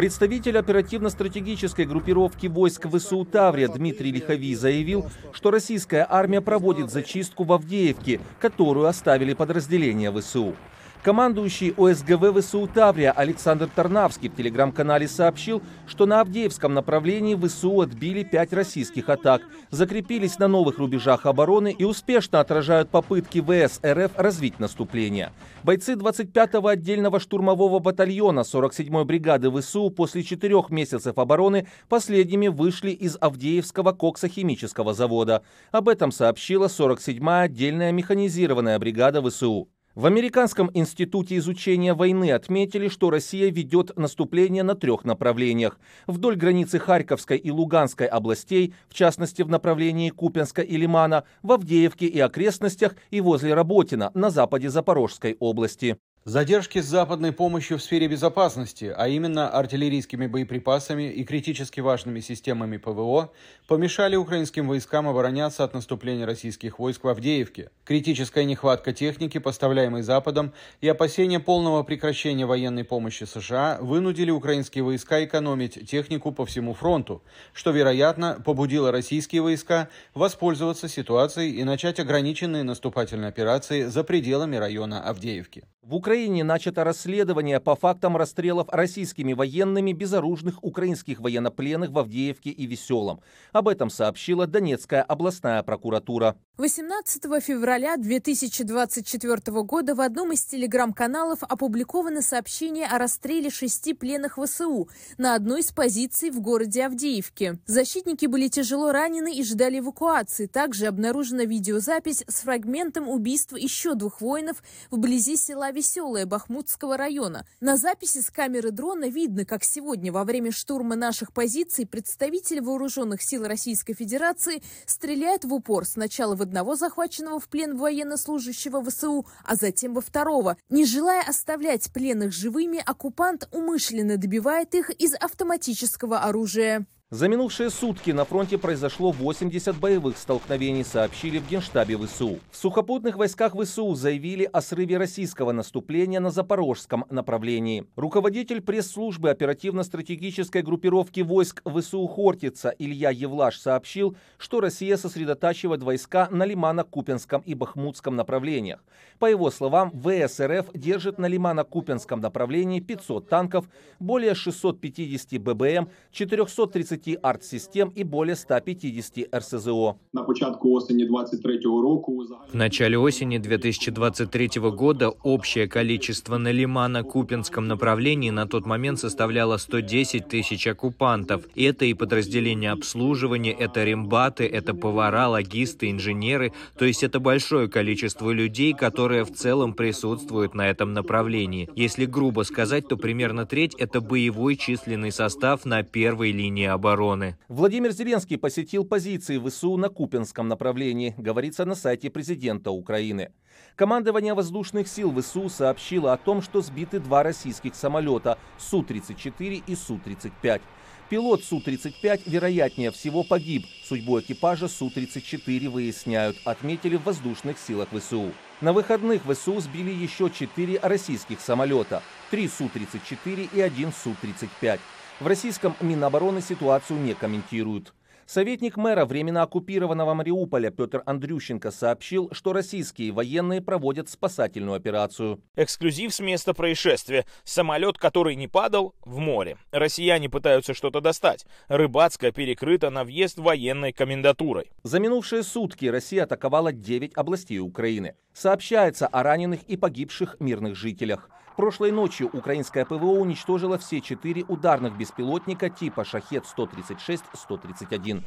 Представитель оперативно-стратегической группировки войск ВСУ «Таврия» Дмитрий Лихови заявил, что российская армия проводит зачистку в Авдеевке, которую оставили подразделения ВСУ. Командующий ОСГВ ВСУ «Таврия» Александр Тарнавский в телеграм-канале сообщил, что на Авдеевском направлении ВСУ отбили пять российских атак, закрепились на новых рубежах обороны и успешно отражают попытки ВС РФ развить наступление. Бойцы 25-го отдельного штурмового батальона 47-й бригады ВСУ после четырех месяцев обороны последними вышли из Авдеевского коксохимического завода. Об этом сообщила 47-я отдельная механизированная бригада ВСУ. В Американском институте изучения войны отметили, что Россия ведет наступление на трех направлениях. Вдоль границы Харьковской и Луганской областей, в частности в направлении Купенска и Лимана, в Авдеевке и окрестностях и возле Работина на западе Запорожской области. Задержки с западной помощью в сфере безопасности, а именно артиллерийскими боеприпасами и критически важными системами ПВО, помешали украинским войскам обороняться от наступления российских войск в Авдеевке. Критическая нехватка техники, поставляемой Западом, и опасения полного прекращения военной помощи США вынудили украинские войска экономить технику по всему фронту, что, вероятно, побудило российские войска воспользоваться ситуацией и начать ограниченные наступательные операции за пределами района Авдеевки. В Украине начато расследование по фактам расстрелов российскими военными безоружных украинских военнопленных в Авдеевке и Веселом. Об этом сообщила Донецкая областная прокуратура. 18 февраля 2024 года в одном из телеграм-каналов опубликовано сообщение о расстреле шести пленных ВСУ на одной из позиций в городе Авдеевке. Защитники были тяжело ранены и ждали эвакуации. Также обнаружена видеозапись с фрагментом убийства еще двух воинов вблизи села Веселое Бахмутского района. На записи с камеры дрона видно, как сегодня во время штурма наших позиций представитель вооруженных сил Российской Федерации стреляет в упор сначала в одного захваченного в плен военнослужащего ВСУ, а затем во второго. Не желая оставлять пленных живыми, оккупант умышленно добивает их из автоматического оружия. За минувшие сутки на фронте произошло 80 боевых столкновений, сообщили в Генштабе ВСУ. В сухопутных войсках ВСУ заявили о срыве российского наступления на запорожском направлении. Руководитель пресс-службы оперативно-стратегической группировки войск ВСУ Хортица Илья Евлаш сообщил, что Россия сосредотачивает войска на Лимано-Купенском и Бахмутском направлениях. По его словам, ВСРФ держит на Лимано-Купенском направлении 500 танков, более 650 ББМ, 430 20 арт-систем і более 150 РСЗО. На початку осени 23-го року в начале осени 2023 года общее количество на Лимано-Купинском направлении на тот момент составляло 110 тысяч оккупантов. Это и подразделения обслуживания, это рембаты, это повара, логисты, инженеры. То есть это большое количество людей, которые в целом присутствуют на этом направлении. Если грубо сказать, то примерно треть – это боевой численный состав на первой линии обороны обороны. Владимир Зеленский посетил позиции ВСУ на Купинском направлении, говорится на сайте президента Украины. Командование воздушных сил ВСУ сообщило о том, что сбиты два российских самолета Су-34 и Су-35. Пилот Су-35, вероятнее всего, погиб. Судьбу экипажа Су-34 выясняют, отметили в воздушных силах ВСУ. На выходных ВСУ сбили еще четыре российских самолета. Три Су-34 и один Су-35. В российском Минобороны ситуацию не комментируют. Советник мэра временно оккупированного Мариуполя Петр Андрющенко сообщил, что российские военные проводят спасательную операцию. Эксклюзив с места происшествия. Самолет, который не падал, в море. Россияне пытаются что-то достать. Рыбацкая перекрыта на въезд военной комендатурой. За минувшие сутки Россия атаковала 9 областей Украины. Сообщается о раненых и погибших мирных жителях. Прошлой ночью украинская ПВО уничтожила все четыре ударных беспилотника типа «Шахет-136-131».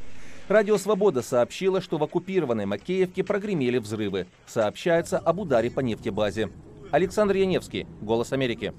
Радио «Свобода» сообщила, что в оккупированной Макеевке прогремели взрывы. Сообщается об ударе по нефтебазе. Александр Яневский, «Голос Америки».